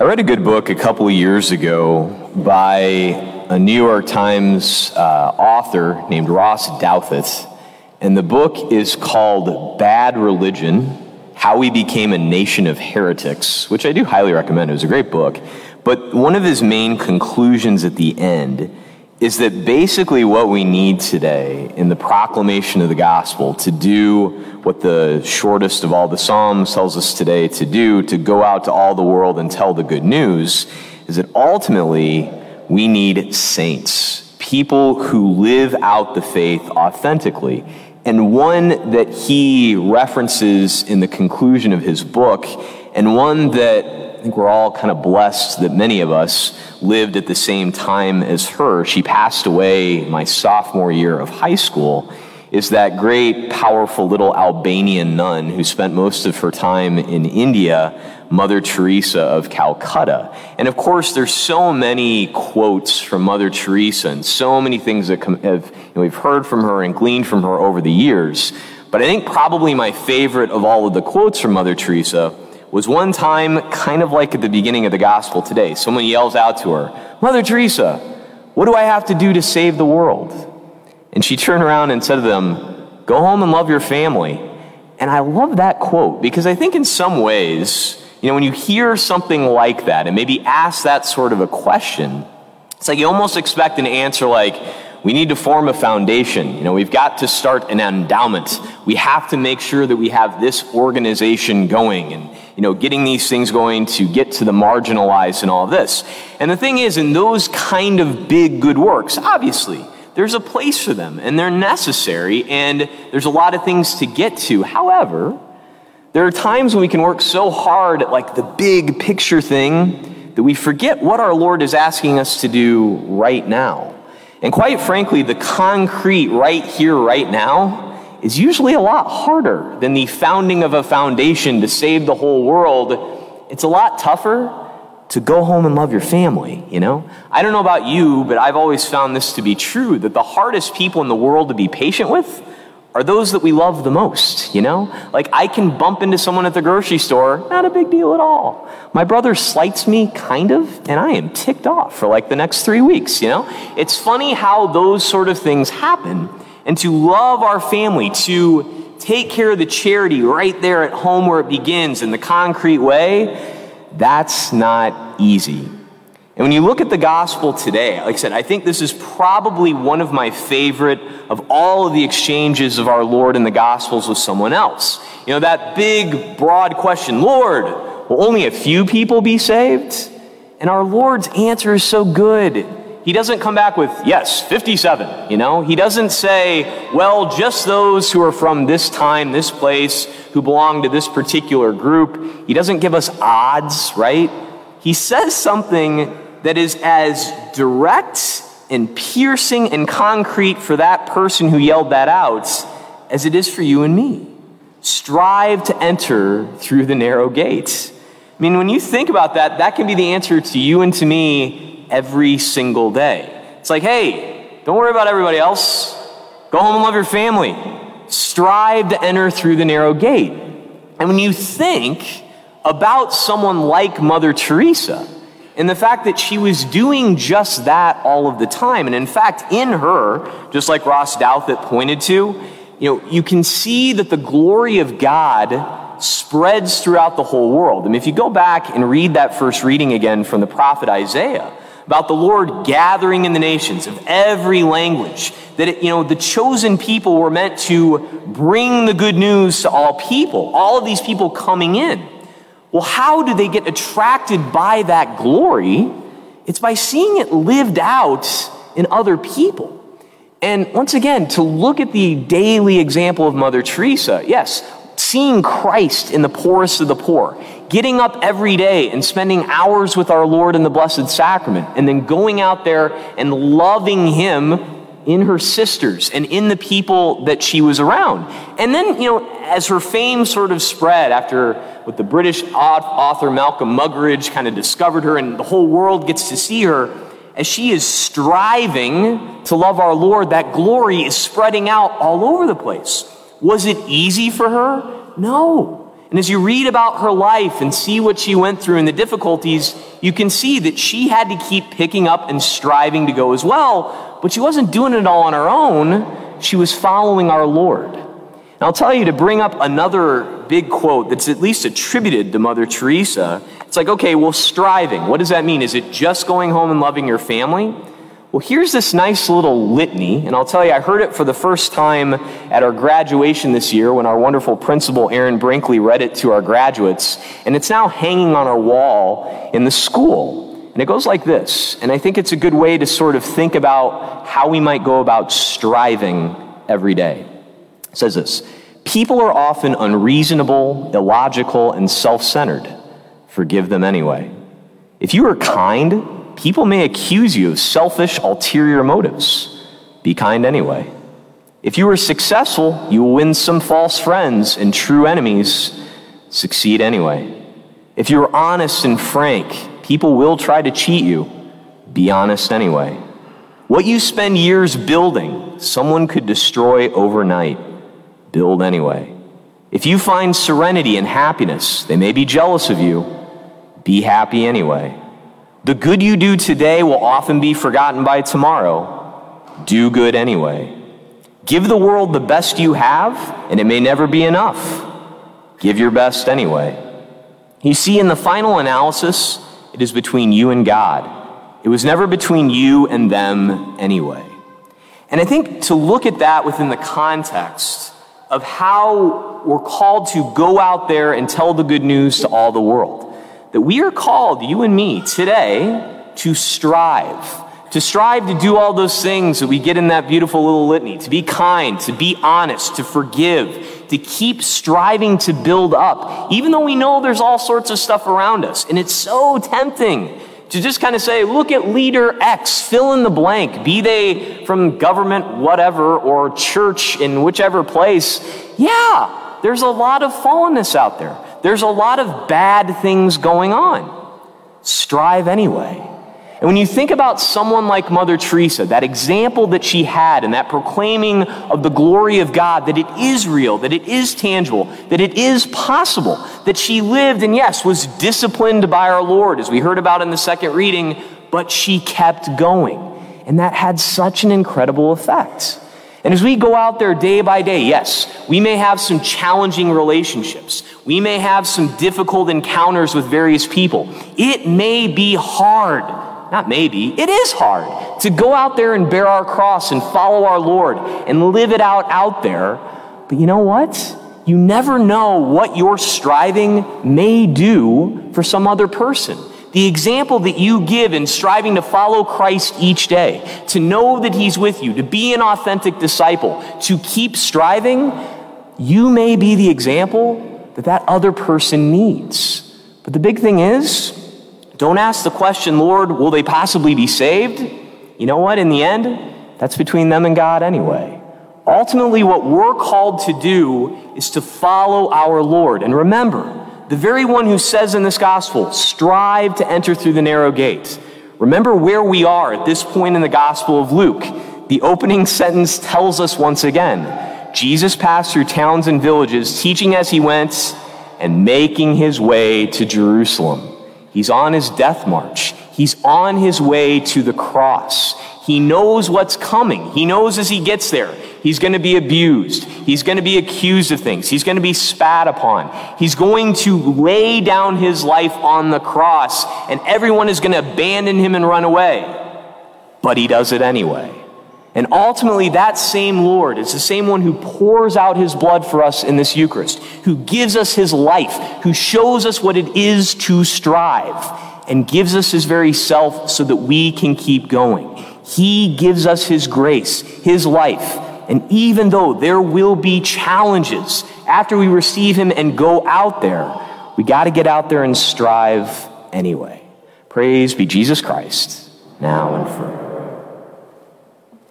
I read a good book a couple of years ago by a New York Times uh, author named Ross Douthat. And the book is called Bad Religion How We Became a Nation of Heretics, which I do highly recommend. It was a great book. But one of his main conclusions at the end is that basically what we need today in the proclamation of the gospel to do what the shortest of all the Psalms tells us today to do, to go out to all the world and tell the good news, is that ultimately we need saints, people who live out the faith authentically. And one that he references in the conclusion of his book, and one that I think we're all kind of blessed that many of us lived at the same time as her. She passed away my sophomore year of high school. Is that great, powerful little Albanian nun who spent most of her time in India, Mother Teresa of Calcutta. And of course, there's so many quotes from Mother Teresa and so many things that have, you know, we've heard from her and gleaned from her over the years. But I think probably my favorite of all of the quotes from Mother Teresa was one time kind of like at the beginning of the gospel today. Someone yells out to her, Mother Teresa, what do I have to do to save the world? And she turned around and said to them, Go home and love your family. And I love that quote because I think in some ways, you know, when you hear something like that and maybe ask that sort of a question, it's like you almost expect an answer like, we need to form a foundation. You know, we've got to start an endowment. We have to make sure that we have this organization going and, you know, getting these things going to get to the marginalized and all this. And the thing is, in those kind of big good works, obviously, there's a place for them and they're necessary and there's a lot of things to get to. However, there are times when we can work so hard at like the big picture thing that we forget what our Lord is asking us to do right now. And quite frankly, the concrete right here, right now, is usually a lot harder than the founding of a foundation to save the whole world. It's a lot tougher to go home and love your family, you know? I don't know about you, but I've always found this to be true that the hardest people in the world to be patient with are those that we love the most, you know? Like I can bump into someone at the grocery store, not a big deal at all. My brother slights me, kind of, and I am ticked off for like the next three weeks, you know? It's funny how those sort of things happen. And to love our family, to take care of the charity right there at home where it begins in the concrete way, that's not easy. And when you look at the gospel today, like I said, I think this is probably one of my favorite of all of the exchanges of our Lord in the gospels with someone else. You know, that big, broad question, Lord, will only a few people be saved? And our Lord's answer is so good. He doesn't come back with, yes, 57, you know? He doesn't say, well, just those who are from this time, this place, who belong to this particular group. He doesn't give us odds, right? He says something that is as direct and piercing and concrete for that person who yelled that out as it is for you and me. Strive to enter through the narrow gate. I mean, when you think about that, that can be the answer to you and to me every single day. It's like, hey, don't worry about everybody else. Go home and love your family. Strive to enter through the narrow gate. And when you think about someone like Mother Teresa, and the fact that she was doing just that all of the time. And in fact, in her, just like Ross Douthat pointed to, you know, you can see that the glory of God spreads throughout the whole world. I mean, if you go back and read that first reading again from the prophet Isaiah, about the Lord gathering in the nations of every language, that, it, you know, the chosen people were meant to bring the good news to all people, all of these people coming in. Well, how do they get attracted by that glory? It's by seeing it lived out in other people. And once again, to look at the daily example of Mother Teresa, yes, seeing Christ in the poorest of the poor, getting up every day and spending hours with our Lord in the Blessed Sacrament, and then going out there and loving Him in her sisters and in the people that she was around. And then, you know, as her fame sort of spread after what the British author Malcolm Muggeridge kind of discovered her and the whole world gets to see her, as she is striving to love our Lord, that glory is spreading out all over the place. Was it easy for her? No. And as you read about her life and see what she went through and the difficulties, you can see that she had to keep picking up and striving to go as well, but she wasn't doing it all on her own. She was following our Lord. And I'll tell you to bring up another big quote that's at least attributed to Mother Teresa. It's like, okay, well, striving. What does that mean? Is it just going home and loving your family? Well, here's this nice little litany, and I'll tell you, I heard it for the first time at our graduation this year when our wonderful principal, Aaron Brinkley, read it to our graduates, and it's now hanging on our wall in the school. And it goes like this, and I think it's a good way to sort of think about how we might go about striving every day. It says this People are often unreasonable, illogical, and self centered. Forgive them anyway. If you are kind, people may accuse you of selfish, ulterior motives. Be kind anyway. If you are successful, you will win some false friends and true enemies. Succeed anyway. If you are honest and frank, people will try to cheat you. Be honest anyway. What you spend years building, someone could destroy overnight. Build anyway. If you find serenity and happiness, they may be jealous of you. Be happy anyway. The good you do today will often be forgotten by tomorrow. Do good anyway. Give the world the best you have, and it may never be enough. Give your best anyway. You see, in the final analysis, it is between you and God. It was never between you and them anyway. And I think to look at that within the context of how we're called to go out there and tell the good news to all the world that we are called, you and me, today, to strive. To strive to do all those things that we get in that beautiful little litany, to be kind, to be honest, to forgive, to keep striving to build up, even though we know there's all sorts of stuff around us. And it's so tempting to just kind of say, look at leader X, fill in the blank, be they from government, whatever, or church in whichever place. Yeah, there's a lot of fallenness out there. There's a lot of bad things going on. Strive anyway. And when you think about someone like Mother Teresa, that example that she had and that proclaiming of the glory of God, that it is real, that it is tangible, that it is possible, that she lived and yes, was disciplined by our Lord, as we heard about in the second reading, but she kept going. And that had such an incredible effect. And as we go out there day by day, yes, we may have some challenging relationships. We may have some difficult encounters with various people. It may be hard, not maybe, it is hard to go out there and bear our cross and follow our Lord and live it out out there. But you know what? You never know what your striving may do for some other person. The example that you give in striving to follow Christ each day, to know that He's with you, to be an authentic disciple, to keep striving, you may be the example that that other person needs. But the big thing is, don't ask the question, Lord, will they possibly be saved? You know what? In the end, that's between them and God anyway. Ultimately, what we're called to do is to follow our Lord. And remember, the very one who says in this gospel, strive to enter through the narrow gate. Remember where we are at this point in the gospel of Luke. The opening sentence tells us once again Jesus passed through towns and villages, teaching as he went and making his way to Jerusalem. He's on his death march. He's on his way to the cross. He knows what's coming. He knows as he gets there, he's going to be abused. He's going to be accused of things. He's going to be spat upon. He's going to lay down his life on the cross, and everyone is going to abandon him and run away. But he does it anyway. And ultimately, that same Lord is the same one who pours out his blood for us in this Eucharist, who gives us his life, who shows us what it is to strive, and gives us his very self so that we can keep going. He gives us His grace, His life. And even though there will be challenges after we receive Him and go out there, we got to get out there and strive anyway. Praise be Jesus Christ, now and forever.